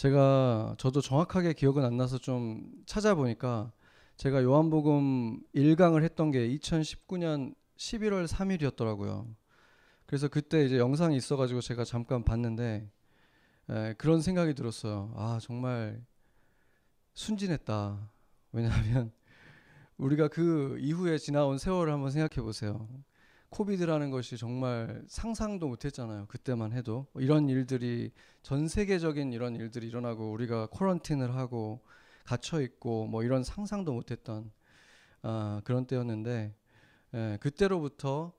제가 저도 정확하게 기억은 안 나서 좀 찾아보니까 제가 요한복음 1강을 했던 게 2019년 11월 3일이었더라고요. 그래서 그때 이제 영상이 있어가지고 제가 잠깐 봤는데 에, 그런 생각이 들었어요. 아 정말 순진했다. 왜냐하면 우리가 그 이후에 지나온 세월을 한번 생각해 보세요. 코비드라는 것이 정말 상상도 못했잖아요. 그때만 해도 이런 일들이 전 세계적인 이런 일들이 일어나고 우리가 쿼런틴을 하고 갇혀 있고 뭐 이런 상상도 못했던 아, 그런 때였는데 예, 그때로부터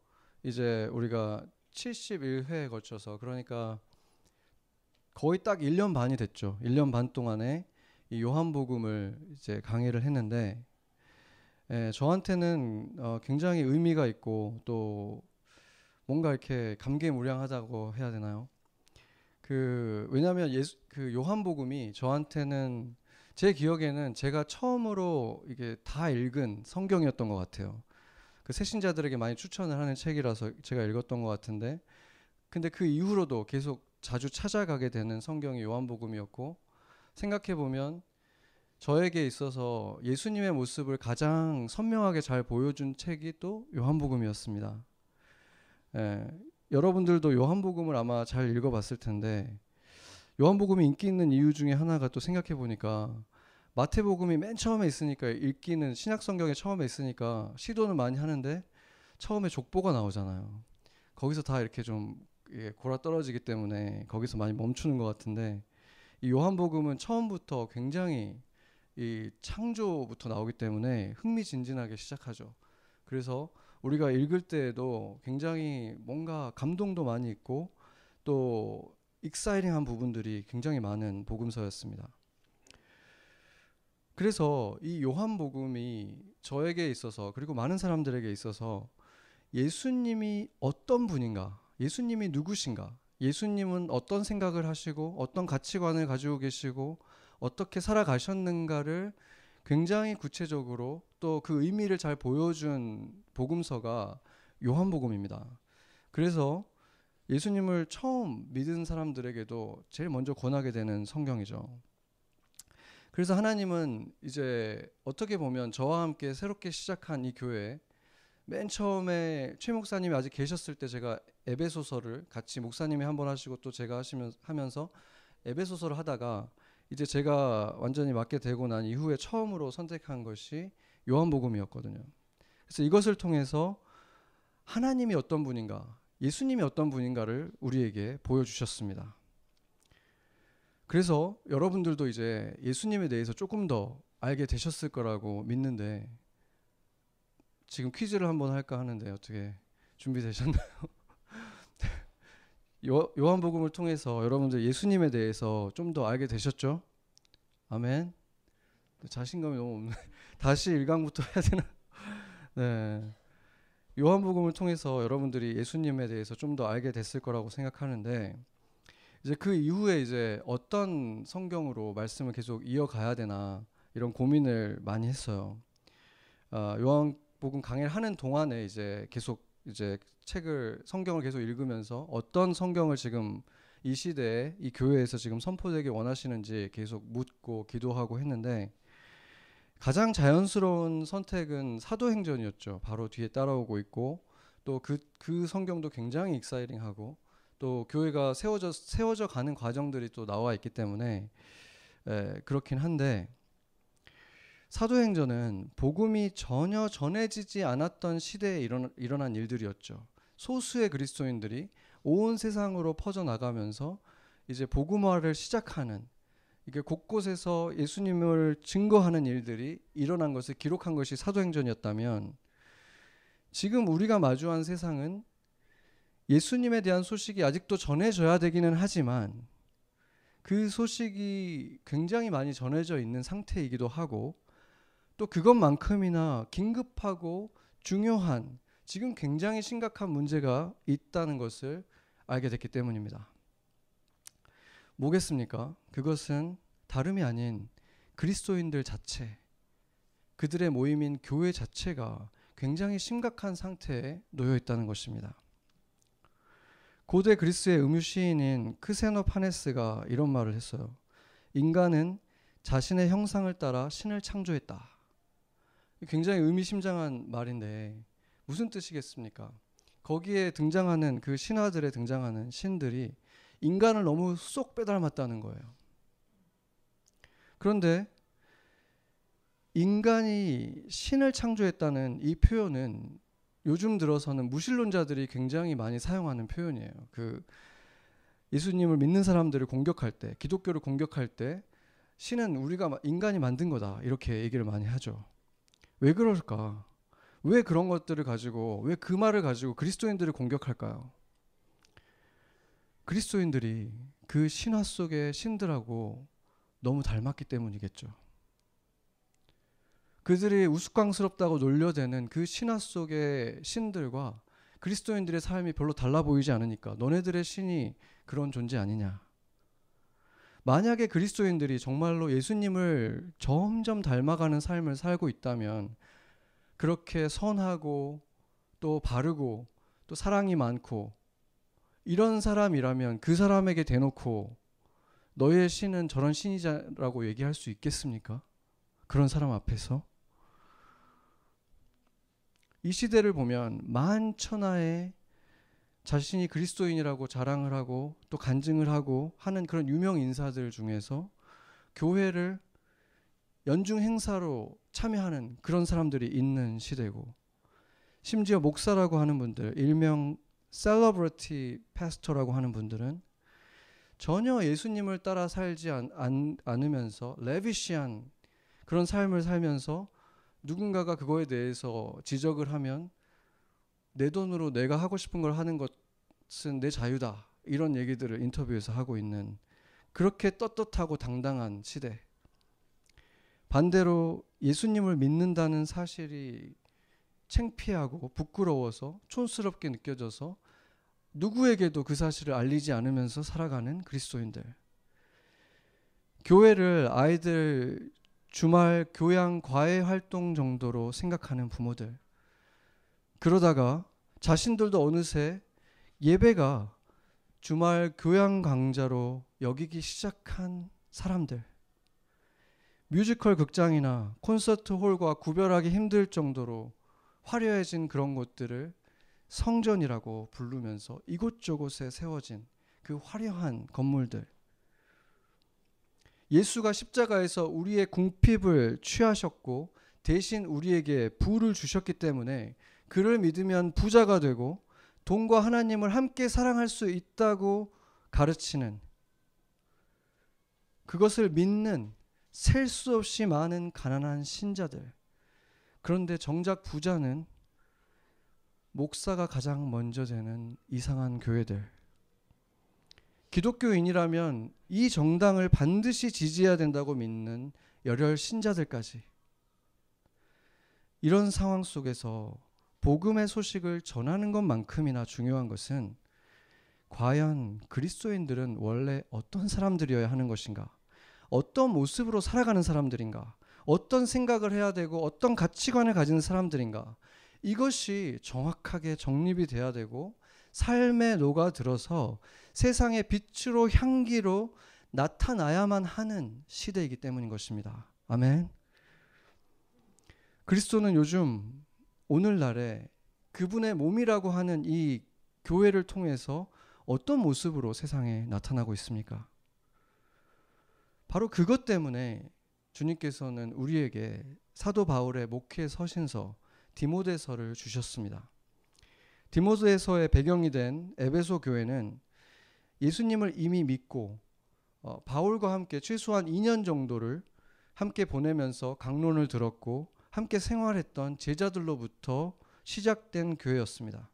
이제 우리가 71회에 걸쳐서 그러니까 거의 딱 1년 반이 됐죠. 1년 반 동안에 이 요한복음을 이제 강의를 했는데 예, 저한테는 어, 굉장히 의미가 있고 또 뭔가 이렇게 감개무량하다고 해야 되나요? 그 왜냐하면 예수 그 요한복음이 저한테는 제 기억에는 제가 처음으로 이게 다 읽은 성경이었던 것 같아요. 그 새신자들에게 많이 추천을 하는 책이라서 제가 읽었던 것 같은데, 근데 그 이후로도 계속 자주 찾아가게 되는 성경이 요한복음이었고 생각해 보면 저에게 있어서 예수님의 모습을 가장 선명하게 잘 보여준 책이 또 요한복음이었습니다. 예, 여러분들도 요한복음을 아마 잘 읽어봤을 텐데 요한복음이 인기 있는 이유 중에 하나가 또 생각해 보니까 마태복음이 맨 처음에 있으니까 읽기는 신약 성경에 처음에 있으니까 시도는 많이 하는데 처음에 족보가 나오잖아요. 거기서 다 이렇게 좀 골아 떨어지기 때문에 거기서 많이 멈추는 것 같은데 이 요한복음은 처음부터 굉장히 이 창조부터 나오기 때문에 흥미진진하게 시작하죠. 그래서 우리가 읽을 때에도 굉장히 뭔가 감동도 많이 있고 또 익사이링한 부분들이 굉장히 많은 복음서였습니다. 그래서 이 요한복음이 저에게 있어서 그리고 많은 사람들에게 있어서 예수님이 어떤 분인가, 예수님이 누구신가, 예수님은 어떤 생각을 하시고 어떤 가치관을 가지고 계시고 어떻게 살아가셨는가를 굉장히 구체적으로 또 그 의미를 잘 보여준 복음서가 요한복음입니다. 그래서 예수님을 처음 믿은 사람들에게도 제일 먼저 권하게 되는 성경이죠. 그래서 하나님은 이제 어떻게 보면 저와 함께 새롭게 시작한 이 교회 맨 처음에 최 목사님이 아직 계셨을 때 제가 에베소서를 같이 목사님이 한 번 하시고 또 제가 하시면 하면서 에베소서를 하다가 이제 제가 완전히 맡게 되고 난 이후에 처음으로 선택한 것이 요한복음이었거든요. 그래서 이것을 통해서 하나님이 어떤 분인가, 예수님이 어떤 분인가를 우리에게 보여주셨습니다. 그래서 여러분들도 이제 예수님에 대해서 조금 더 알게 되셨을 거라고 믿는데 지금 퀴즈를 한번 할까 하는데 어떻게 준비되셨나요? 요, 요한복음을 통해서 여러분들 예수님에 대해서 좀 더 알게 되셨죠? 아멘. 자신감이 너무 없네. 다시 1강부터 해야 되나? 네. 요한복음을 통해서 여러분들이 예수님에 대해서 좀 더 알게 됐을 거라고 생각하는데 이제 그 이후에 이제 어떤 성경으로 말씀을 계속 이어가야 되나 이런 고민을 많이 했어요. 어, 요한복음 강의를 하는 동안에 이제 계속 이제 책을 성경을 계속 읽으면서 어떤 성경을 지금 이 시대에 이 교회에서 지금 선포되기 원하시는지 계속 묻고 기도하고 했는데 가장 자연스러운 선택은 사도행전이었죠. 바로 뒤에 따라오고 있고 또그그 성경도 굉장히 익사이링하고 또 교회가 세워져 세워져 가는 과정들이 또 나와 있기 때문에 에, 그렇긴 한데 사도행전은 복음이 전혀 전해지지 않았던 시대에 일어난 일들이었죠. 소수의 그리스도인들이 온 세상으로 퍼져 나가면서 이제 복음화를 시작하는 이게 곳곳에서 예수님을 증거하는 일들이 일어난 것을 기록한 것이 사도행전이었다면 지금 우리가 마주한 세상은 예수님에 대한 소식이 아직도 전해져야 되기는 하지만 그 소식이 굉장히 많이 전해져 있는 상태이기도 하고 또 그것만큼이나 긴급하고 중요한 지금 굉장히 심각한 문제가 있다는 것을 알게 됐기 때문입니다. 뭐겠습니까? 그것은 다름이 아닌 그리스도인들 자체, 그들의 모임인 교회 자체가 굉장히 심각한 상태에 놓여 있다는 것입니다. 고대 그리스의 음유 시인인 크세노 파네스가 이런 말을 했어요. 인간은 자신의 형상을 따라 신을 창조했다. 굉장히 의미심장한 말인데 무슨 뜻이겠습니까? 거기에 등장하는 그 신화들에 등장하는 신들이 인간을 너무 쏙 빼닮았다는 거예요. 그런데 인간이 신을 창조했다는 이 표현은 요즘 들어서는 무신론자들이 굉장히 많이 사용하는 표현이에요. 그 예수님을 믿는 사람들을 공격할 때, 기독교를 공격할 때 신은 우리가 인간이 만든 거다 이렇게 얘기를 많이 하죠. 왜 그럴까? 왜 그런 것들을 가지고 왜 그 말을 가지고 그리스도인들을 공격할까요? 그리스도인들이 그 신화 속의 신들하고 너무 닮았기 때문이겠죠. 그들이 우스꽝스럽다고 놀려대는 그 신화 속의 신들과 그리스도인들의 삶이 별로 달라 보이지 않으니까 너네들의 신이 그런 존재 아니냐. 만약에 그리스도인들이 정말로 예수님을 점점 닮아가는 삶을 살고 있다면 그렇게 선하고 또 바르고 또 사랑이 많고 이런 사람이라면 그 사람에게 대놓고 너의 신은 저런 신이자라고 얘기할 수 있겠습니까? 그런 사람 앞에서 이 시대를 보면 만천하에 자신이 그리스도인이라고 자랑을 하고 또 간증을 하고 하는 그런 유명 인사들 중에서 교회를 연중 행사로 참여하는 그런 사람들이 있는 시대고 심지어 목사라고 하는 분들 일명 celebrity pastor라고 하는 분들은 전혀 예수님을 따라 살지 않, 않, 않으면서 lavish한 그런 삶을 살면서 누군가가 그거에 대해서 지적을 하면 내 돈으로 내가 하고 싶은 걸 하는 것은 내 자유다. 이런 얘기들을 인터뷰에서 하고 있는 그렇게 떳떳하고 당당한 시대. 반대로 예수님을 믿는다는 사실이 창피하고 부끄러워서 촌스럽게 느껴져서 누구에게도 그 사실을 알리지 않으면서 살아가는 그리스도인들. 교회를 아이들 주말 교양 과외 활동 정도로 생각하는 부모들. 그러다가 자신들도 어느새 예배가 주말 교양 강좌로 여기기 시작한 사람들. 뮤지컬 극장이나 콘서트 홀과 구별하기 힘들 정도로 화려해진 그런 곳들을 성전이라고 부르면서 이곳저곳에 세워진 그 화려한 건물들. 예수가 십자가에서 우리의 궁핍을 취하셨고 대신 우리에게 부를 주셨기 때문에 그를 믿으면 부자가 되고 돈과 하나님을 함께 사랑할 수 있다고 가르치는 그것을 믿는 셀 수 없이 많은 가난한 신자들. 그런데 정작 부자는 목사가 가장 먼저 되는 이상한 교회들. 기독교인이라면 이 정당을 반드시 지지해야 된다고 믿는 열혈 신자들까지 이런 상황 속에서 복음의 소식을 전하는 것만큼이나 중요한 것은 과연 그리스도인들은 원래 어떤 사람들이어야 하는 것인가? 어떤 모습으로 살아가는 사람들인가? 어떤 생각을 해야 되고 어떤 가치관을 가진 사람들인가? 이것이 정확하게 정립이 돼야 되고 삶에 녹아들어서 세상의 빛으로 향기로 나타나야만 하는 시대이기 때문인 것입니다. 아멘. 그리스도는 요즘 오늘날에 그분의 몸이라고 하는 이 교회를 통해서 어떤 모습으로 세상에 나타나고 있습니까? 바로 그것 때문에 주님께서는 우리에게 사도 바울의 목회 서신서 디모데서를 주셨습니다. 디모데서의 배경이 된 에베소 교회는 예수님을 이미 믿고 어, 바울과 함께 최소한 2년 정도를 함께 보내면서 강론을 들었고 함께 생활했던 제자들로부터 시작된 교회였습니다.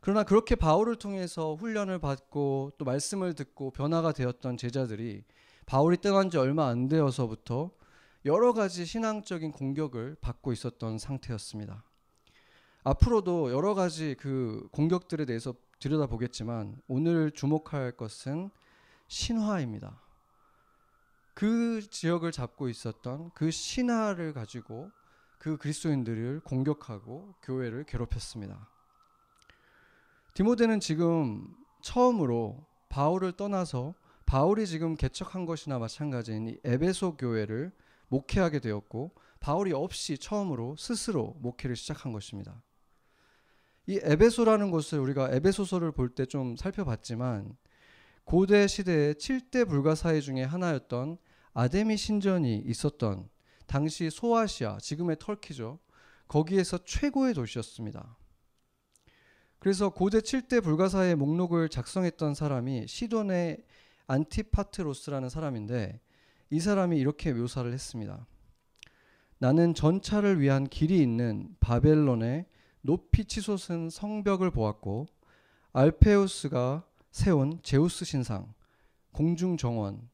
그러나 그렇게 바울을 통해서 훈련을 받고 또 말씀을 듣고 변화가 되었던 제자들이 바울이 떠난 지 얼마 안 되어서부터 여러 가지 신앙적인 공격을 받고 있었던 상태였습니다. 앞으로도 여러 가지 그 공격들에 대해서 들여다보겠지만 오늘 주목할 것은 신화입니다. 그 지역을 잡고 있었던 그 신화를 가지고 그 그리스도인들을 공격하고 교회를 괴롭혔습니다. 디모데는 지금 처음으로 바울을 떠나서 바울이 지금 개척한 것이나 마찬가지인 이 에베소 교회를 목회하게 되었고 바울이 없이 처음으로 스스로 목회를 시작한 것입니다. 이 에베소라는 곳을 우리가 에베소서를 볼 때 좀 살펴봤지만 고대 시대의 7대 불가사의 중에 하나였던 아데미 신전이 있었던 당시 소아시아, 지금의 터키죠. 거기에서 최고의 도시였습니다. 그래서 고대 7대 불가사의 목록을 작성했던 사람이 시돈의 안티파트로스라는 사람인데 이 사람이 이렇게 묘사를 했습니다. 나는 전차를 위한 길이 있는 바벨론의 높이 치솟은 성벽을 보았고 알페우스가 세운 제우스 신상, 공중 정원,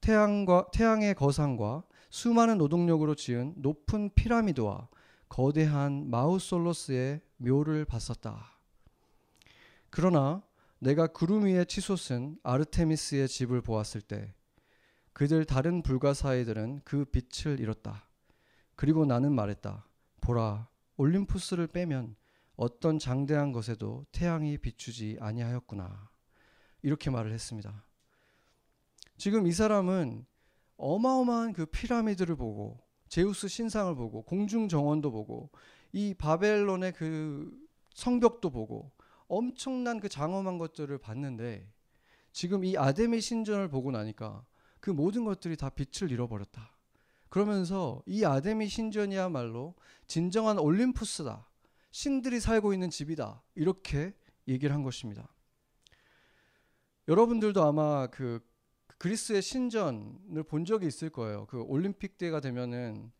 태양과 태양의 거상과 수많은 노동력으로 지은 높은 피라미드와 거대한 마우솔로스의 묘를 봤었다. 그러나 내가 구름 위에 치솟은 아르테미스의 집을 보았을 때 그들 다른 불가사의들은 그 빛을 잃었다. 그리고 나는 말했다. 보라, 올림푸스를 빼면 어떤 장대한 것에도 태양이 비추지 아니하였구나. 이렇게 말을 했습니다. 지금 이 사람은 어마어마한 그 피라미드를 보고 제우스 신상을 보고 공중 정원도 보고 이 바벨론의 그 성벽도 보고 엄청난 그 장엄한 것들을 봤는데 지금 이 아데미 신전을 보고 나니까 그 모든 것들이 다 빛을 잃어버렸다. 그러면서 이 아데미 신전이야말로 진정한 올림푸스다. 신들이 살고 있는 집이다. 이렇게 얘기를 한 것입니다. 여러분들도 아마 그 그리스의 신전을 본 적이 있을 거예요. 그 올림픽 때가 되면은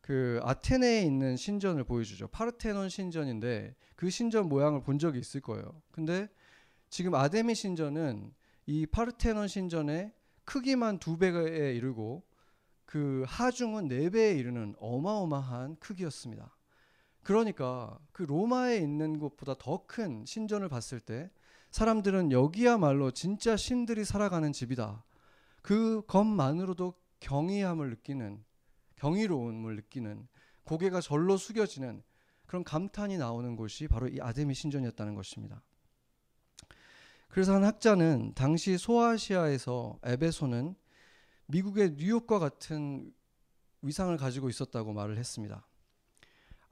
그 아테네에 있는 신전을 보여주죠. 파르테논 신전인데 그 신전 모양을 본 적이 있을 거예요. 근데 지금 아데미 신전은 이 파르테논 신전의 크기만 두 배에 이르고 그 하중은 네 배에 이르는 어마어마한 크기였습니다. 그러니까 그 로마에 있는 곳보다 더 큰 신전을 봤을 때 사람들은 여기야말로 진짜 신들이 살아가는 집이다. 그 것만으로도 경이함을 느끼는 경이로움을 느끼는 고개가 절로 숙여지는 그런 감탄이 나오는 곳이 바로 이 아데미 신전이었다는 것입니다. 그래서 한 학자는 당시 소아시아에서 에베소는 미국의 뉴욕과 같은 위상을 가지고 있었다고 말을 했습니다.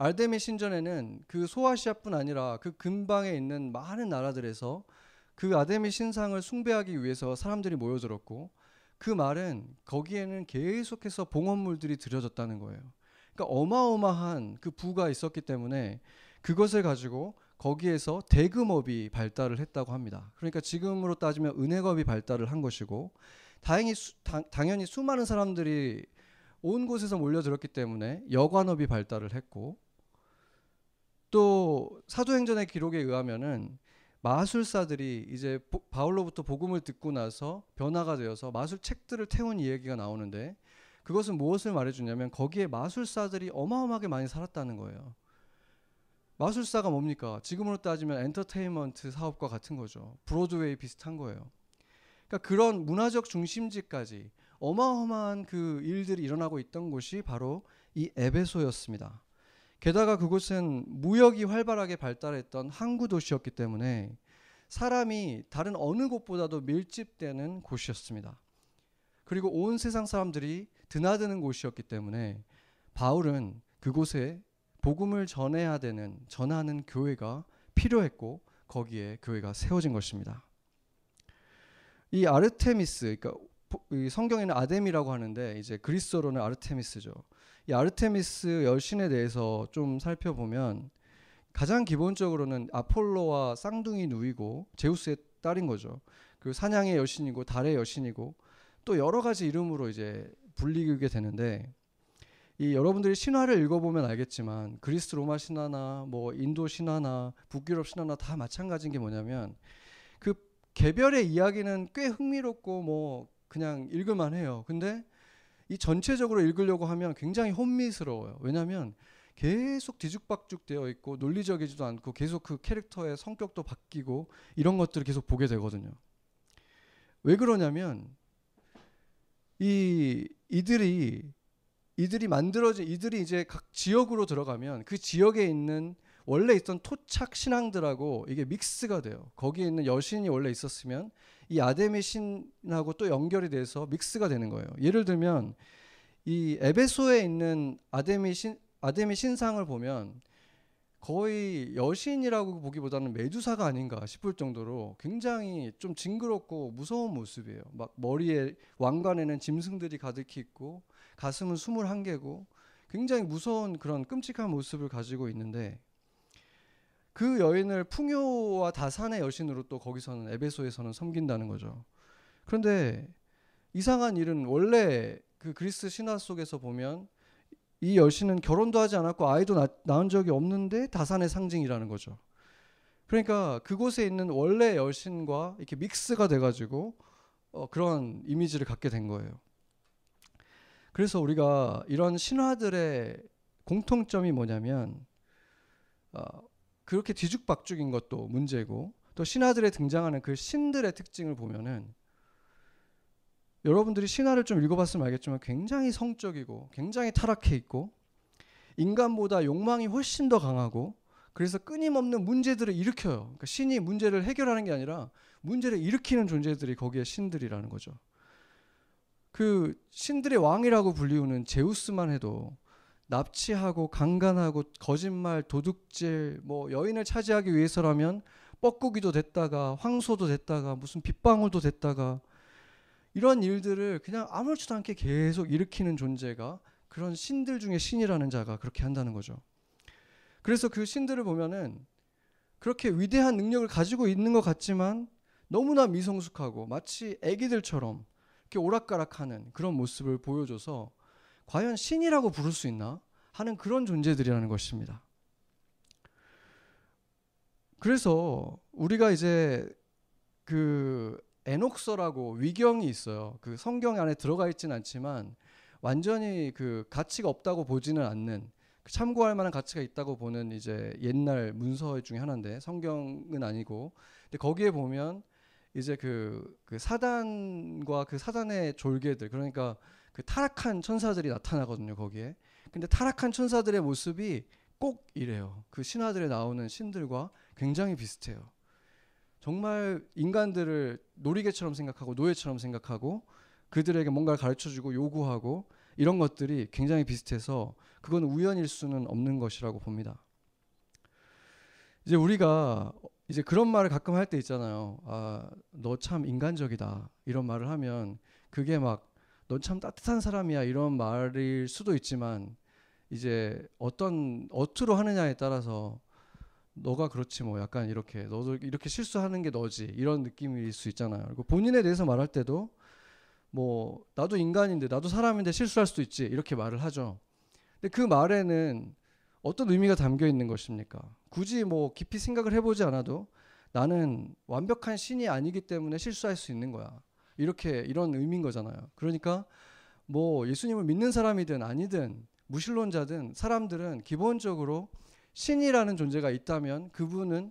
알데미 신전에는 그 소아시아뿐 아니라 그 근방에 있는 많은 나라들에서 그 아데미 신상을 숭배하기 위해서 사람들이 모여들었고 그 말은 거기에는 계속해서 봉헌물들이 들여졌다는 거예요. 그러니까 어마어마한 그 부가 있었기 때문에 그것을 가지고 거기에서 대금업이 발달을 했다고 합니다. 그러니까 지금으로 따지면 은행업이 발달을 한 것이고 다행히 수, 다, 당연히 수많은 사람들이 온 곳에서 몰려들었기 때문에 여관업이 발달을 했고 또 사도행전의 기록에 의하면은 마술사들이 이제 바울로부터 복음을 듣고 나서 변화가 되어서 마술 책들을 태운 이야기가 나오는데 그것은 무엇을 말해주냐면 거기에 마술사들이 어마어마하게 많이 살았다는 거예요. 마술사가 뭡니까? 지금으로 따지면 엔터테인먼트 사업과 같은 거죠. 브로드웨이 비슷한 거예요. 그러니까 그런 문화적 중심지까지 어마어마한 그 일들이 일어나고 있던 곳이 바로 이 에베소였습니다. 게다가 그곳은 무역이 활발하게 발달했던 항구 도시였기 때문에 사람이 다른 어느 곳보다도 밀집되는 곳이었습니다. 그리고 온 세상 사람들이 드나드는 곳이었기 때문에 바울은 그곳에 복음을 전해야 되는 전하는 교회가 필요했고 거기에 교회가 세워진 것입니다. 이 아르테미스 그러니까 성경에는 아뎀이라고 하는데 이제 그리스어로는 아르테미스죠. 이 아르테미스 여신에 대해서 좀 살펴보면 가장 기본적으로는 아폴로와 쌍둥이 누이고 제우스의 딸인 거죠. 그 사냥의 여신이고 달의 여신이고 또 여러 가지 이름으로 이제 불리게 되는데 이 여러분들이 신화를 읽어보면 알겠지만 그리스 로마 신화나 뭐 인도 신화나 북유럽 신화나 다 마찬가지인 게 뭐냐면 그 개별의 이야기는 꽤 흥미롭고 뭐 그냥 읽을만 해요. 근데 이 전체적으로 읽으려고 하면 굉장히 혼미스러워요. 왜냐하면 계속 뒤죽박죽 되어 있고 논리적이지도 않고 계속 그 캐릭터의 성격도 바뀌고 이런 것들을 계속 보게 되거든요. 왜 그러냐면 이 이들이 이들이 만들어진 이들이 이제 각 지역으로 들어가면 그 지역에 있는 원래 있던 토착 신앙들하고 이게 믹스가 돼요. 거기에 있는 여신이 원래 있었으면 이 아데미 신하고 또 연결이 돼서 믹스가 되는 거예요. 예를 들면 이 에베소에 있는 아데미 신 아데미 신상을 보면 거의 여신이라고 보기보다는 메두사가 아닌가 싶을 정도로 굉장히 좀 징그럽고 무서운 모습이에요. 막 머리에 왕관에는 짐승들이 가득히 있고 가슴은 21개고 굉장히 무서운 그런 끔찍한 모습을 가지고 있는데 그 여인을 풍요와 다산의 여신으로 또 거기서는 에베소에서는 섬긴다는 거죠. 그런데 이상한 일은 원래 그 그리스 신화 속에서 보면 이 여신은 결혼도 하지 않았고 아이도 낳, 낳은 적이 없는데 다산의 상징이라는 거죠. 그러니까 그곳에 있는 원래 여신과 이렇게 믹스가 돼가지고 어, 그런 이미지를 갖게 된 거예요. 그래서 우리가 이런 신화들의 공통점이 뭐냐면 어, 그렇게 뒤죽박죽인 것도 문제고 또 신화들에 등장하는 그 신들의 특징을 보면은 여러분들이 신화를 좀 읽어봤으면 알겠지만 굉장히 성적이고 굉장히 타락해 있고 인간보다 욕망이 훨씬 더 강하고 그래서 끊임없는 문제들을 일으켜요. 그러니까 신이 문제를 해결하는 게 아니라 문제를 일으키는 존재들이 거기에 신들이라는 거죠. 그 신들의 왕이라고 불리우는 제우스만 해도 납치하고 강간하고 거짓말, 도둑질, 뭐 여인을 차지하기 위해서라면 뻐꾸기도 됐다가 황소도 됐다가 무슨 빗방울도 됐다가 이런 일들을 그냥 아무렇지도 않게 계속 일으키는 존재가 그런 신들 중에 신이라는 자가 그렇게 한다는 거죠. 그래서 그 신들을 보면은 그렇게 위대한 능력을 가지고 있는 것 같지만 너무나 미성숙하고 마치 아기들처럼 이렇게 오락가락하는 그런 모습을 보여줘서 과연 신이라고 부를 수 있나 하는 그런 존재들이라는 것입니다. 그래서 우리가 이제 그 에녹서라고 위경이 있어요. 그 성경 안에 들어가 있지는 않지만 완전히 그 가치가 없다고 보지는 않는 그 참고할 만한 가치가 있다고 보는 이제 옛날 문서 중에 하나인데 성경은 아니고 근데 거기에 보면 이제 그, 그 사단과 그 사단의 졸개들 그러니까 그 타락한 천사들이 나타나거든요 거기에 근데 타락한 천사들의 모습이 꼭 이래요 그 신화들에 나오는 신들과 굉장히 비슷해요 정말 인간들을 놀이개처럼 생각하고 노예처럼 생각하고 그들에게 뭔가를 가르쳐주고 요구하고 이런 것들이 굉장히 비슷해서 그건 우연일 수는 없는 것이라고 봅니다. 이제 우리가 이제 그런 말을 가끔 할 때 있잖아요. 아, 너 참 인간적이다. 이런 말을 하면 그게 막 넌 참 따뜻한 사람이야. 이런 말일 수도 있지만 이제 어떤 어투로 하느냐에 따라서 너가 그렇지 뭐 약간 이렇게 너도 이렇게 실수하는 게 너지 이런 느낌일 수 있잖아요. 그리고 본인에 대해서 말할 때도 뭐 나도 인간인데 나도 사람인데 실수할 수도 있지 이렇게 말을 하죠. 근데 그 말에는 어떤 의미가 담겨 있는 것입니까? 굳이 뭐 깊이 생각을 해보지 않아도 나는 완벽한 신이 아니기 때문에 실수할 수 있는 거야. 이렇게 이런 의미인 거잖아요. 그러니까 뭐 예수님을 믿는 사람이든 아니든 무신론자든 사람들은 기본적으로 신이라는 존재가 있다면 그분은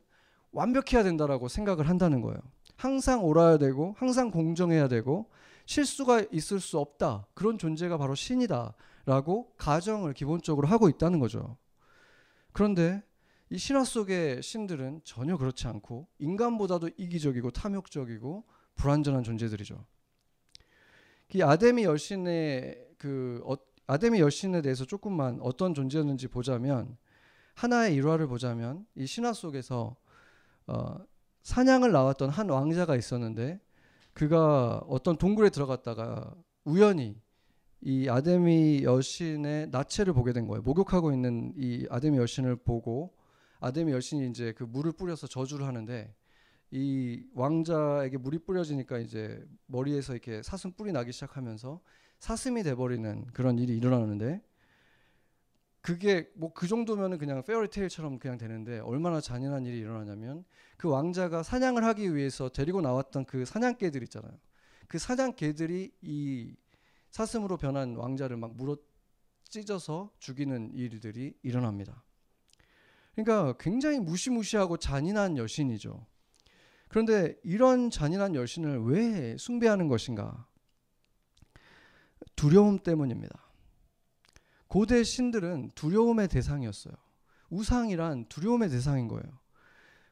완벽해야 된다라고 생각을 한다는 거예요. 항상 옳아야 되고 항상 공정해야 되고 실수가 있을 수 없다. 그런 존재가 바로 신이다라고 가정을 기본적으로 하고 있다는 거죠. 그런데 이 신화 속의 신들은 전혀 그렇지 않고 인간보다도 이기적이고 탐욕적이고 불완전한 존재들이죠. 이 아데미 여신의 그 어, 아데미 여신에 대해서 조금만 어떤 존재였는지 보자면 하나의 일화를 보자면 이 신화 속에서 어, 사냥을 나왔던 한 왕자가 있었는데 그가 어떤 동굴에 들어갔다가 우연히 이 아데미 여신의 나체를 보게 된 거예요. 목욕하고 있는 이 아데미 여신을 보고 아데미 여신이 이제 그 물을 뿌려서 저주를 하는데 이 왕자에게 물이 뿌려지니까 이제 머리에서 이렇게 사슴 뿔이 나기 시작하면서 사슴이 돼버리는 그런 일이 일어나는데 그게 뭐 그 정도면은 그냥 페어리테일처럼 그냥 되는데 얼마나 잔인한 일이 일어나냐면 그 왕자가 사냥을 하기 위해서 데리고 나왔던 그 사냥개들 있잖아요. 그 사냥개들이 이 사슴으로 변한 왕자를 막 물어 찢어서 죽이는 일들이 일어납니다. 그러니까 굉장히 무시무시하고 잔인한 여신이죠. 그런데 이런 잔인한 여신을 왜 숭배하는 것인가? 두려움 때문입니다. 고대 신들은 두려움의 대상이었어요. 우상이란 두려움의 대상인 거예요.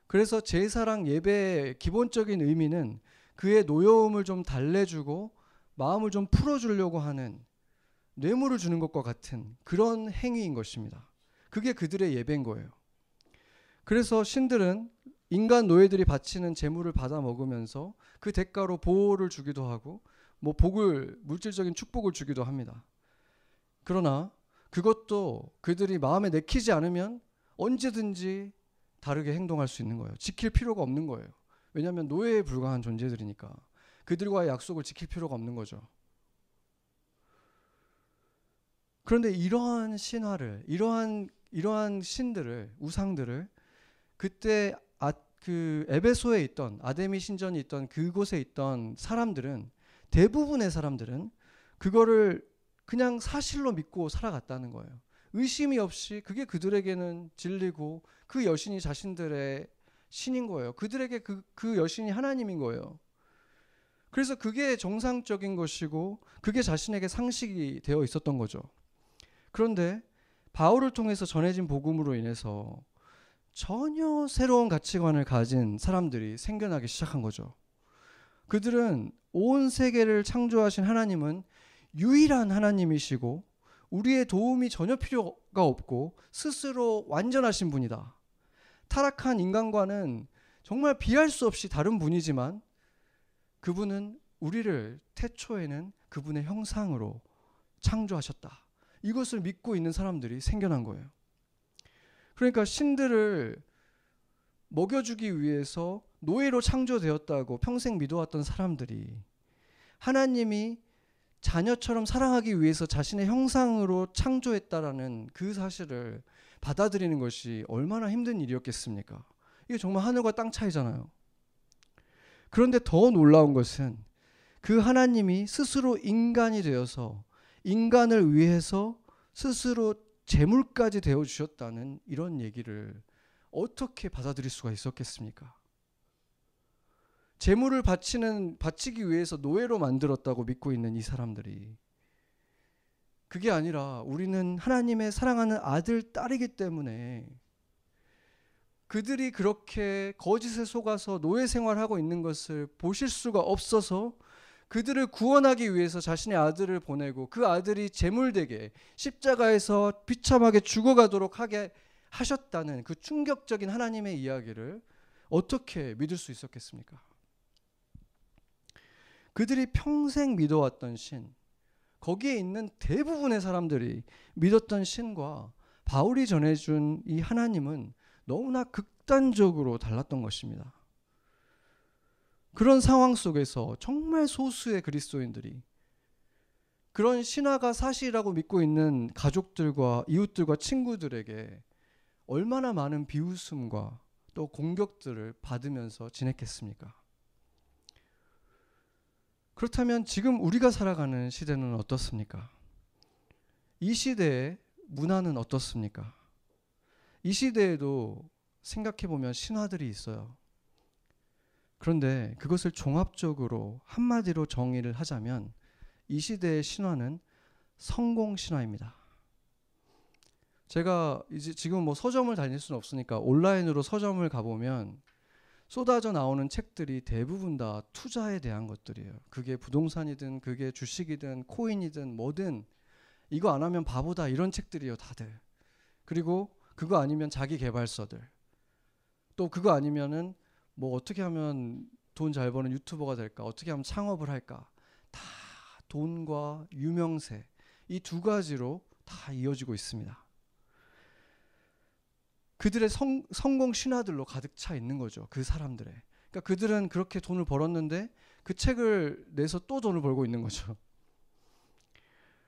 그래서 제사랑 예배의 기본적인 의미는 그의 노여움을 좀 달래주고 마음을 좀 풀어주려고 하는 뇌물을 주는 것과 같은 그런 행위인 것입니다. 그게 그들의 예배인 거예요. 그래서 신들은 인간 노예들이 바치는 재물을 받아 먹으면서 그 대가로 보호를 주기도 하고 뭐 복을 물질적인 축복을 주기도 합니다. 그러나 그것도 그들이 마음에 내키지 않으면 언제든지 다르게 행동할 수 있는 거예요. 지킬 필요가 없는 거예요. 왜냐하면 노예에 불과한 존재들이니까 그들과의 약속을 지킬 필요가 없는 거죠. 그런데 이러한 신화를 이러한 이러한 신들을 우상들을 그때 아, 그 에베소에 있던 아데미 신전이 있던 그곳에 있던 사람들은 대부분의 사람들은 그거를 그냥 사실로 믿고 살아갔다는 거예요. 의심이 없이 그게 그들에게는 진리고 그 여신이 자신들의 신인 거예요. 그들에게 그, 그 여신이 하나님인 거예요. 그래서 그게 정상적인 것이고 그게 자신에게 상식이 되어 있었던 거죠. 그런데 바울을 통해서 전해진 복음으로 인해서 전혀 새로운 가치관을 가진 사람들이 생겨나기 시작한 거죠. 그들은 온 세계를 창조하신 하나님은 유일한 하나님이시고 우리의 도움이 전혀 필요가 없고 스스로 완전하신 분이다. 타락한 인간과는 정말 비할 수 없이 다른 분이지만 그분은 우리를 태초에는 그분의 형상으로 창조하셨다. 이것을 믿고 있는 사람들이 생겨난 거예요. 그러니까 신들을 먹여주기 위해서 노예로 창조되었다고 평생 믿어왔던 사람들이 하나님이 자녀처럼 사랑하기 위해서 자신의 형상으로 창조했다라는 그 사실을 받아들이는 것이 얼마나 힘든 일이었겠습니까? 이게 정말 하늘과 땅 차이잖아요. 그런데 더 놀라운 것은 그 하나님이 스스로 인간이 되어서 인간을 위해서 스스로 재물까지 되어 주셨다는 이런 얘기를 어떻게 받아들일 수가 있었겠습니까? 재물을 바치는 바치기 위해서 노예로 만들었다고 믿고 있는 이 사람들이 그게 아니라 우리는 하나님의 사랑하는 아들 딸이기 때문에 그들이 그렇게 거짓에 속아서 노예 생활하고 있는 것을 보실 수가 없어서 그들을 구원하기 위해서 자신의 아들을 보내고 그 아들이 제물되게 십자가에서 비참하게 죽어가도록 하게 하셨다는 그 충격적인 하나님의 이야기를 어떻게 믿을 수 있었겠습니까? 그들이 평생 믿어왔던 신, 거기에 있는 대부분의 사람들이 믿었던 신과 바울이 전해준 이 하나님은 너무나 극단적으로 달랐던 것입니다. 그런 상황 속에서 정말 소수의 그리스도인들이 그런 신화가 사실이라고 믿고 있는 가족들과 이웃들과 친구들에게 얼마나 많은 비웃음과 또 공격들을 받으면서 지냈겠습니까? 그렇다면 지금 우리가 살아가는 시대는 어떻습니까? 이 시대의 문화는 어떻습니까? 이 시대에도 생각해 보면 신화들이 있어요. 그런데 그것을 종합적으로 한마디로 정의를 하자면 이 시대의 신화는 성공 신화입니다. 제가 이제 지금 뭐 서점을 다닐 수는 없으니까 온라인으로 서점을 가보면 쏟아져 나오는 책들이 대부분 다 투자에 대한 것들이에요. 그게 부동산이든 그게 주식이든 코인이든 뭐든 이거 안 하면 바보다 이런 책들이에요, 다들. 그리고 그거 아니면 자기 개발서들. 또 그거 아니면은 뭐 어떻게 하면 돈 잘 버는 유튜버가 될까? 어떻게 하면 창업을 할까? 다 돈과 유명세 이 두 가지로 다 이어지고 있습니다. 그들의 성, 성공 신화들로 가득 차 있는 거죠. 그 사람들의. 그러니까 그들은 그렇게 돈을 벌었는데 그 책을 내서 또 돈을 벌고 있는 거죠.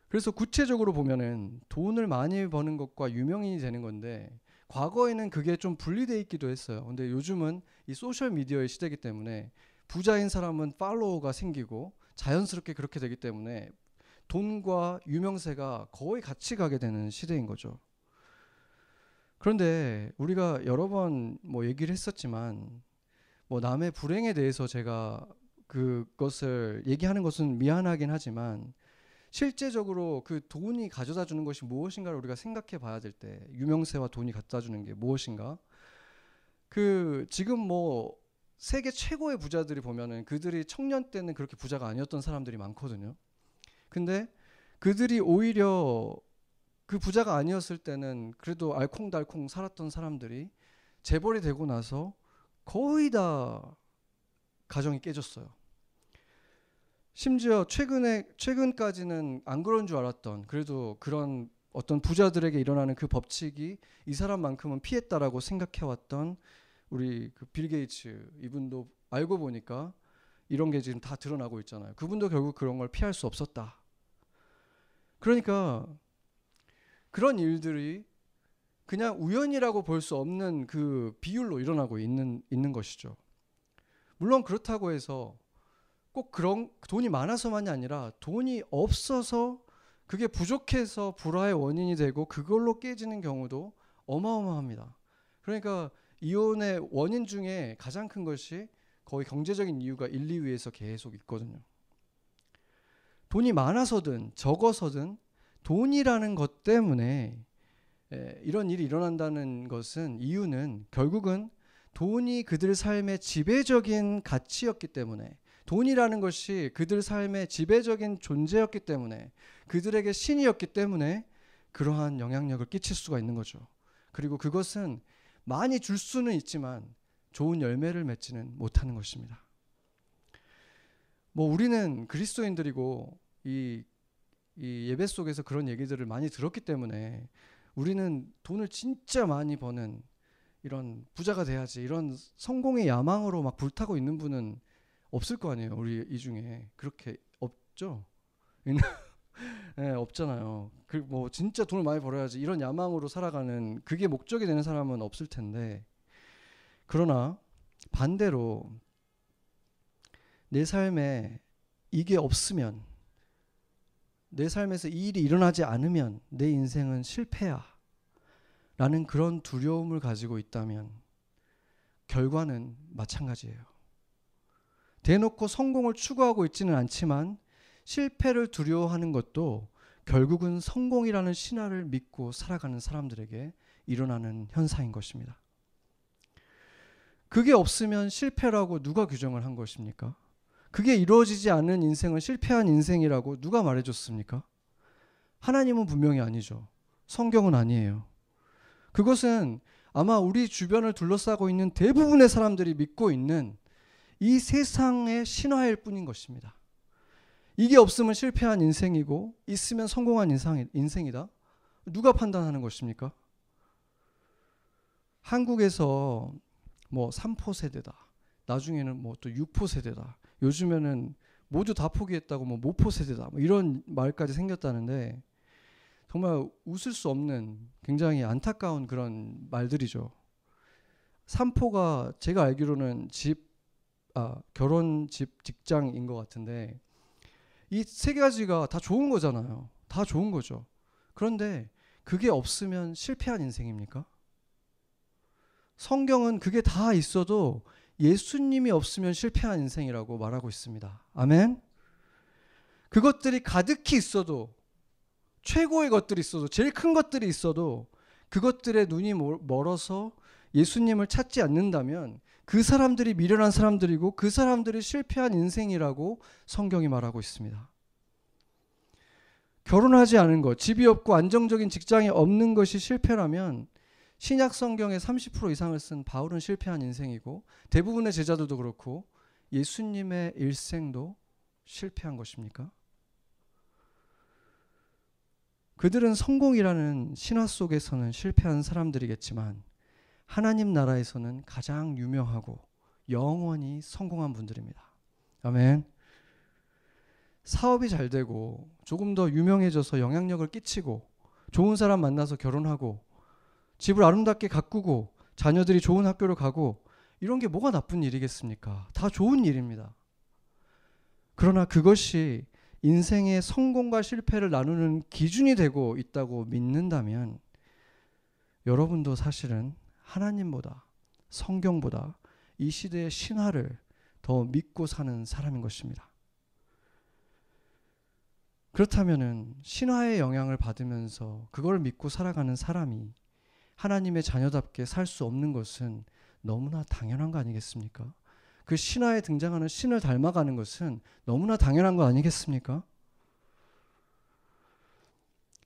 그래서 구체적으로 보면은 돈을 많이 버는 것과 유명인이 되는 건데 과거에는 그게 좀 분리돼 있기도 했어요. 근데 요즘은 이 소셜 미디어의 시대이기 때문에 부자인 사람은 팔로워가 생기고 자연스럽게 그렇게 되기 때문에 돈과 유명세가 거의 같이 가게 되는 시대인 거죠. 그런데 우리가 여러 번 뭐 얘기를 했었지만 뭐 남의 불행에 대해서 제가 그것을 얘기하는 것은 미안하긴 하지만 실제적으로 그 돈이 가져다 주는 것이 무엇인가를 우리가 생각해 봐야 될 때 유명세와 돈이 갖다 주는 게 무엇인가? 그 지금 뭐 세계 최고의 부자들이 보면은 그들이 청년 때는 그렇게 부자가 아니었던 사람들이 많거든요. 근데 그들이 오히려 그 부자가 아니었을 때는 그래도 알콩달콩 살았던 사람들이 재벌이 되고 나서 거의 다 가정이 깨졌어요. 심지어 최근에 최근까지는 안 그런 줄 알았던 그래도 그런 어떤 부자들에게 일어나는 그 법칙이 이 사람만큼은 피했다라고 생각해 왔던 우리 그 빌 게이츠 이분도 알고 보니까 이런 게 지금 다 드러나고 있잖아요. 그분도 결국 그런 걸 피할 수 없었다. 그러니까 그런 일들이 그냥 우연이라고 볼 수 없는 그 비율로 일어나고 있는 있는 것이죠. 물론 그렇다고 해서 꼭 그런 돈이 많아서만이 아니라 돈이 없어서 그게 부족해서 불화의 원인이 되고 그걸로 깨지는 경우도 어마어마합니다. 그러니까 이혼의 원인 중에 가장 큰 것이 거의 경제적인 이유가 1, 2위에서 계속 있거든요. 돈이 많아서든 적어서든 돈이라는 것 때문에 이런 일이 일어난다는 것은 이유는 결국은 돈이 그들 삶의 지배적인 가치였기 때문에 돈이라는 것이 그들 삶의 지배적인 존재였기 때문에 그들에게 신이었기 때문에 그러한 영향력을 끼칠 수가 있는 거죠. 그리고 그것은 많이 줄 수는 있지만 좋은 열매를 맺지는 못하는 것입니다. 뭐 우리는 그리스도인들이고 이, 이 예배 속에서 그런 얘기들을 많이 들었기 때문에 우리는 돈을 진짜 많이 버는 이런 부자가 돼야지 이런 성공의 야망으로 막 불타고 있는 분은 없을 거 아니에요. 우리 이 중에 그렇게 없죠. 네, 없잖아요. 그뭐 진짜 돈을 많이 벌어야지 이런 야망으로 살아가는 그게 목적이 되는 사람은 없을 텐데 그러나 반대로 내 삶에 이게 없으면 내 삶에서 이 일이 일어나지 않으면 내 인생은 실패야. 라는 그런 두려움을 가지고 있다면 결과는 마찬가지예요. 대놓고 성공을 추구하고 있지는 않지만 실패를 두려워하는 것도 결국은 성공이라는 신화를 믿고 살아가는 사람들에게 일어나는 현상인 것입니다. 그게 없으면 실패라고 누가 규정을 한 것입니까? 그게 이루어지지 않은 인생은 실패한 인생이라고 누가 말해줬습니까? 하나님은 분명히 아니죠. 성경은 아니에요. 그것은 아마 우리 주변을 둘러싸고 있는 대부분의 사람들이 믿고 있는 이 세상의 신화일 뿐인 것입니다. 이게 없으면 실패한 인생이고 있으면 성공한 인상, 인생이 다. 누가 판단하는 것입니까? 한국에서 뭐 3포 세대다. 나중에는 뭐 또 6포 세대다. 요즘에는 모두 다 포기했다고 뭐 모포 세대다. 뭐 이런 말까지 생겼다는데 정말 웃을 수 없는 굉장히 안타까운 그런 말들이죠. 3포가 제가 알기로는 집, 아, 결혼, 집, 직장인 것 같은데 이 세 가지가 다 좋은 거잖아요. 다 좋은 거죠. 그런데 그게 없으면 실패한 인생입니까? 성경은 그게 다 있어도 예수님이 없으면 실패한 인생이라고 말하고 있습니다. 아멘? 그것들이 가득히 있어도 최고의 것들이 있어도 제일 큰 것들이 있어도 그것들의 눈이 멀어서 예수님을 찾지 않는다면 그 사람들이 미련한 사람들이고 그 사람들이 실패한 인생이라고 성경이 말하고 있습니다. 결혼하지 않은 것, 집이 없고 안정적인 직장이 없는 것이 실패라면 신약 성경의 30% 이상을 쓴 바울은 실패한 인생이고 대부분의 제자들도 그렇고 예수님의 일생도 실패한 것입니까? 그들은 성공이라는 신화 속에서는 실패한 사람들이겠지만 하나님 나라에서는 가장 유명하고 영원히 성공한 분들입니다. 아멘. 사업이 잘 되고 조금 더 유명해져서 영향력을 끼치고 좋은 사람 만나서 결혼하고 집을 아름답게 가꾸고 자녀들이 좋은 학교를 가고 이런 게 뭐가 나쁜 일이겠습니까? 다 좋은 일입니다. 그러나 그것이 인생의 성공과 실패를 나누는 기준이 되고 있다고 믿는다면 여러분도 사실은 하나님보다 성경보다 이 시대의 신화를 더 믿고 사는 사람인 것입니다. 그렇다면은 신화의 영향을 받으면서 그걸 믿고 살아가는 사람이 하나님의 자녀답게 살 수 없는 것은 너무나 당연한 거 아니겠습니까? 그 신화에 등장하는 신을 닮아가는 것은 너무나 당연한 거 아니겠습니까?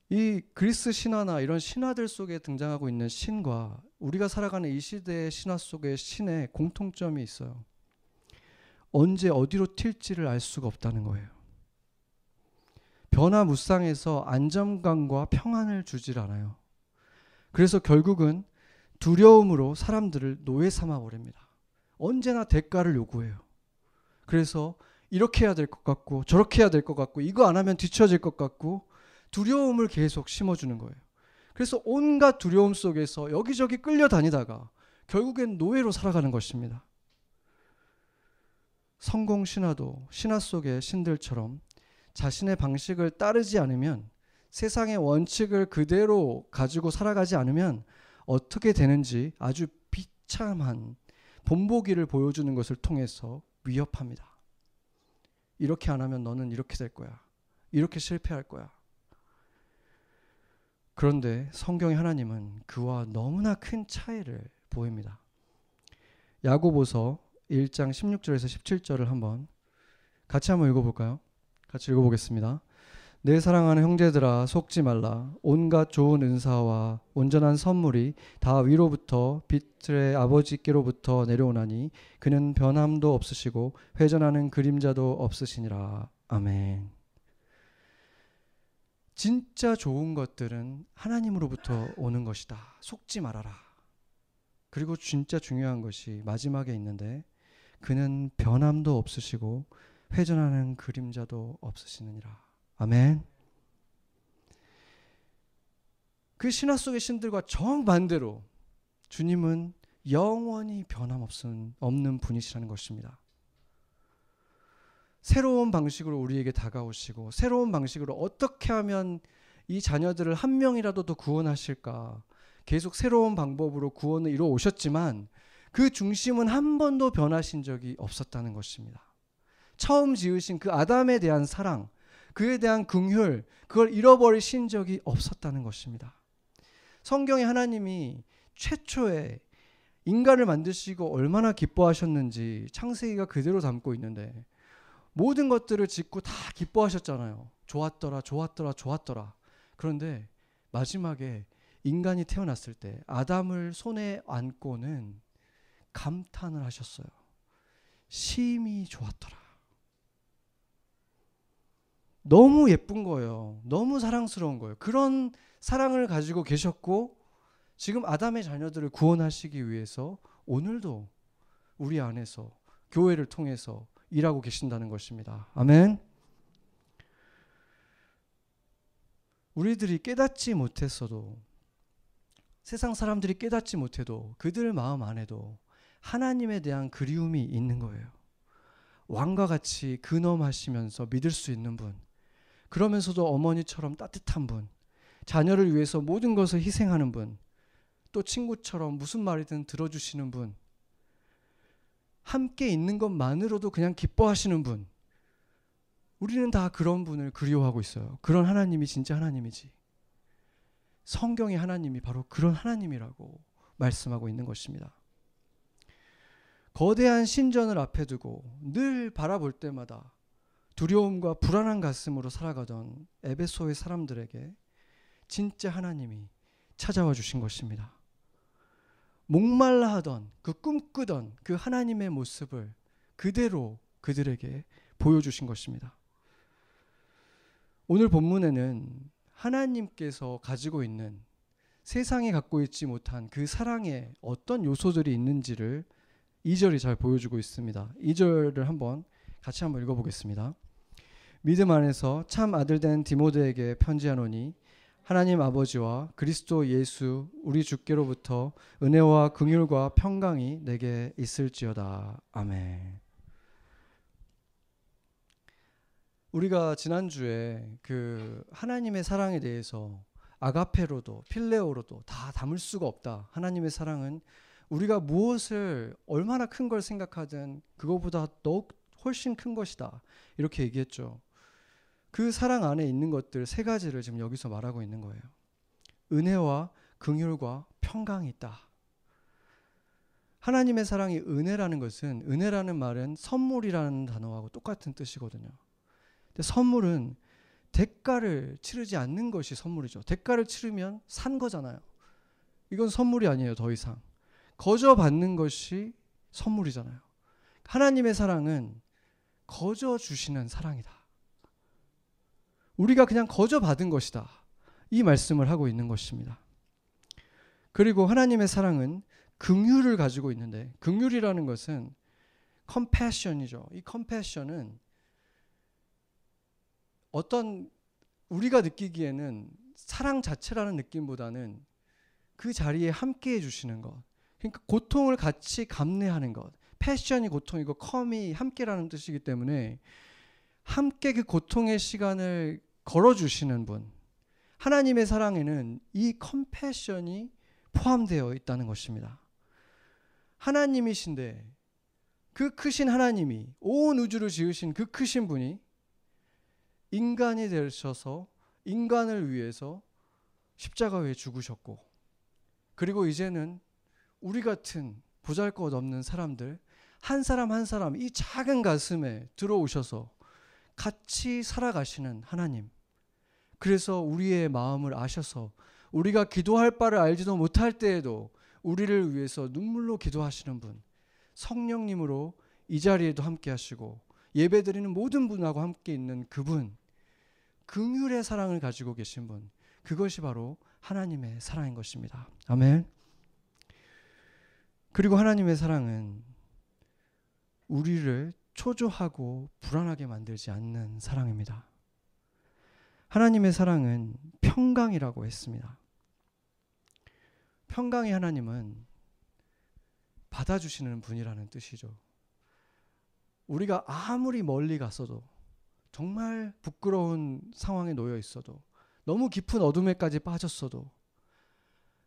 이 그리스 신화나 이런 신화들 속에 등장하고 있는 신과 우리가 살아가는 이 시대의 신화 속의 신의 공통점이 있어요. 언제 어디로 튈지를 알 수가 없다는 거예요. 변화무쌍해서 안정감과 평안을 주질 않아요. 그래서 결국은 두려움으로 사람들을 노예 삼아 버립니다. 언제나 대가를 요구해요. 그래서 이렇게 해야 될 것 같고 저렇게 해야 될 것 같고 이거 안 하면 뒤처질 것 같고 두려움을 계속 심어주는 거예요. 그래서 온갖 두려움 속에서 여기저기 끌려다니다가 결국엔 노예로 살아가는 것입니다. 성공 신화도 신화 속의 신들처럼 자신의 방식을 따르지 않으면 세상의 원칙을 그대로 가지고 살아가지 않으면 어떻게 되는지 아주 비참한 본보기를 보여주는 것을 통해서 위협합니다. 이렇게 안 하면 너는 이렇게 될 거야. 이렇게 실패할 거야. 그런데 성경의 하나님은 그와 너무나 큰 차이를 보입니다. 야고보서 1장 16절에서 17절을 한번 같이 한번 읽어볼까요? 같이 읽어보겠습니다. 내 사랑하는 형제들아 속지 말라 온갖 좋은 은사와 온전한 선물이 다 위로부터 빛의 아버지께로부터 내려오나니 그는 변함도 없으시고 회전하는 그림자도 없으시니라 아멘. 진짜 좋은 것들은 하나님으로부터 오는 것이다. 속지 말아라. 그리고 진짜 중요한 것이 마지막에 있는데 그는 변함도 없으시고 회전하는 그림자도 없으시느니라. 아멘. 그 신화 속의 신들과 정반대로 주님은 영원히 변함없는 없는 분이시라는 것입니다. 새로운 방식으로 우리에게 다가오시고 새로운 방식으로 어떻게 하면 이 자녀들을 한 명이라도 더 구원하실까 계속 새로운 방법으로 구원을 이루어 오셨지만 그 중심은 한 번도 변하신 적이 없었다는 것입니다. 처음 지으신 그 아담에 대한 사랑, 그에 대한 긍휼, 그걸 잃어버리신 적이 없었다는 것입니다. 성경에 하나님이 최초에 인간을 만드시고 얼마나 기뻐하셨는지 창세기가 그대로 담고 있는데 모든 것들을 짓고 다 기뻐하셨잖아요. 좋았더라, 좋았더라, 좋았더라. 그런데 마지막에 인간이 태어났을 때 아담을 손에 안고는 감탄을 하셨어요. 심히 좋았더라. 너무 예쁜 거예요. 너무 사랑스러운 거예요. 그런 사랑을 가지고 계셨고 지금 아담의 자녀들을 구원하시기 위해서 오늘도 우리 안에서 교회를 통해서 일하고 계신다는 것입니다. 아멘. 우리들이 깨닫지 못했어도 세상 사람들이 깨닫지 못해도 그들 마음 안에도 하나님에 대한 그리움이 있는 거예요. 왕과 같이 근엄하시면서 믿을 수 있는 분. 그러면서도 어머니처럼 따뜻한 분. 자녀를 위해서 모든 것을 희생하는 분. 또 친구처럼 무슨 말이든 들어주시는 분. 함께 있는 것만으로도 그냥 기뻐하시는 분. 우리는 다 그런 분을 그리워하고 있어요. 그런 하나님이 진짜 하나님이지. 성경의 하나님이 바로 그런 하나님이라고 말씀하고 있는 것입니다. 거대한 신전을 앞에 두고 늘 바라볼 때마다 두려움과 불안한 가슴으로 살아가던 에베소의 사람들에게 진짜 하나님이 찾아와 주신 것입니다. 목말라 하던 그 꿈꾸던 그 하나님의 모습을 그대로 그들에게 보여주신 것입니다. 오늘 본문에는 하나님께서 가지고 있는 세상에 갖고 있지 못한 그 사랑에 어떤 요소들이 있는지를 2절이 잘 보여주고 있습니다. 2절을 한번 같이 한번 읽어보겠습니다. 믿음 안에서 참 아들 된 디모데에게 편지하노니 하나님 아버지와 그리스도 예수 우리 주께로부터 은혜와 긍휼과 평강이 내게 있을지어다. 아멘. 우리가 지난주에 그 하나님의 사랑에 대해서 아가페로도 필레오로도 다 담을 수가 없다. 하나님의 사랑은 우리가 무엇을 얼마나 큰 걸 생각하든 그거보다 더욱 훨씬 큰 것이다. 이렇게 얘기했죠. 그 사랑 안에 있는 것들 세 가지를 지금 여기서 말하고 있는 거예요. 은혜와 긍휼과 평강이 있다. 하나님의 사랑이 은혜라는 것은 은혜라는 말은 선물이라는 단어하고 똑같은 뜻이거든요. 근데 선물은 대가를 치르지 않는 것이 선물이죠. 대가를 치르면 산 거잖아요. 이건 선물이 아니에요, 더 이상. 거저 받는 것이 선물이잖아요. 하나님의 사랑은 거저 주시는 사랑이다. 우리가 그냥 거저 받은 것이다. 이 말씀을 하고 있는 것입니다. 그리고 하나님의 사랑은 긍휼을 가지고 있는데 긍휼이라는 것은 컴패션이죠. 이 컴패션은 어떤 우리가 느끼기에는 사랑 자체라는 느낌보다는 그 자리에 함께 해주시는 것. 그러니까 고통을 같이 감내하는 것. 패션이 고통이고 컴이 함께라는 뜻이기 때문에 함께 그 고통의 시간을 걸어주시는 분. 하나님의 사랑에는 이 컴패션이 포함되어 있다는 것입니다. 하나님이신데 그 크신 하나님이 온 우주를 지으신 그 크신 분이 인간이 되셔서 인간을 위해서 십자가에 죽으셨고 그리고 이제는 우리 같은 보잘것 없는 사람들 한 사람 한 사람 이 작은 가슴에 들어오셔서 같이 살아가시는 하나님. 그래서 우리의 마음을 아셔서 우리가 기도할 바를 알지도 못할 때에도 우리를 위해서 눈물로 기도하시는 분. 성령님으로 이 자리에도 함께 하시고 예배 드리는 모든 분하고 함께 있는 그분. 긍휼의 사랑을 가지고 계신 분. 그것이 바로 하나님의 사랑인 것입니다. 아멘. 그리고 하나님의 사랑은 우리를 초조하고 불안하게 만들지 않는 사랑입니다. 하나님의 사랑은 평강이라고 했습니다. 평강의 하나님은 받아주시는 분이라는 뜻이죠. 우리가 아무리 멀리 갔어도 정말 부끄러운 상황에 놓여 있어도 너무 깊은 어둠에까지 빠졌어도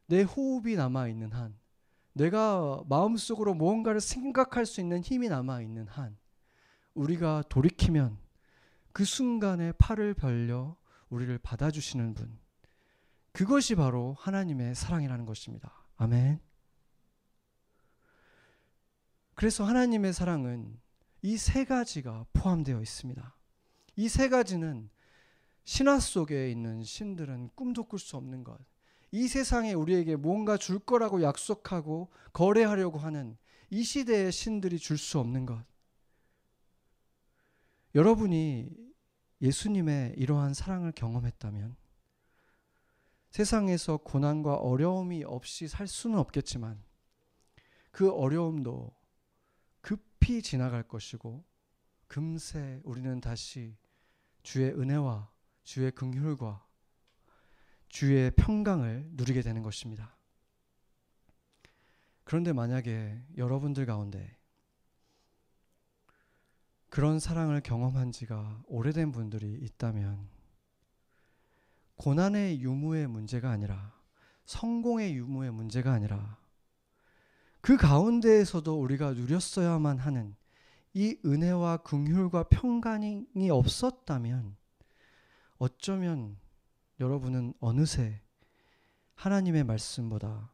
내 호흡이 남아 있는 한 내가 마음속으로 무언가를 생각할 수 있는 힘이 남아 있는 한 우리가 돌이키면 그 순간에 팔을 벌려 우리를 받아주시는 분. 그것이 바로 하나님의 사랑이라는 것입니다. 아멘. 그래서 하나님의 사랑은 이 세 가지가 포함되어 있습니다. 이 세 가지는 신화 속에 있는 신들은 꿈도 꿀 수 없는 것. 이 세상에 우리에게 무언가 줄 거라고 약속하고 거래하려고 하는 이 시대의 신들이 줄 수 없는 것. 여러분이 예수님의 이러한 사랑을 경험했다면 세상에서 고난과 어려움이 없이 살 수는 없겠지만 그 어려움도 급히 지나갈 것이고 금세 우리는 다시 주의 은혜와 주의 긍휼과 주의 평강을 누리게 되는 것입니다. 그런데 만약에 여러분들 가운데 그런 사랑을 경험한 지가 오래된 분들이 있다면 고난의 유무의 문제가 아니라 성공의 유무의 문제가 아니라 그 가운데에서도 우리가 누렸어야만 하는 이 은혜와 긍휼과 평강이 없었다면 어쩌면 여러분은 어느새 하나님의 말씀보다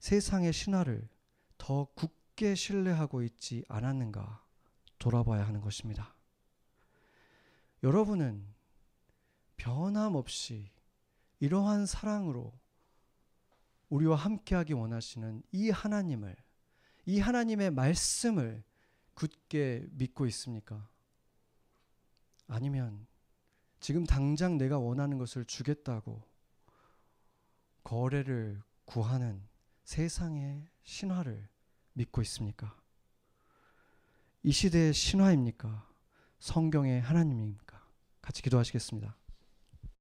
세상의 신화를 더 굳게 신뢰하고 있지 않았는가 돌아봐야 하는 것입니다. 여러분은 변함없이 이러한 사랑으로 우리와 함께하기 원하시는 이 하나님을, 이 하나님의 말씀을 굳게 믿고 있습니까? 아니면 지금 당장 내가 원하는 것을 주겠다고 거래를 구하는 세상의 신화를 믿고 있습니까? 이 시대의 신화입니까? 성경의 하나님입니까? 같이 기도하시겠습니다.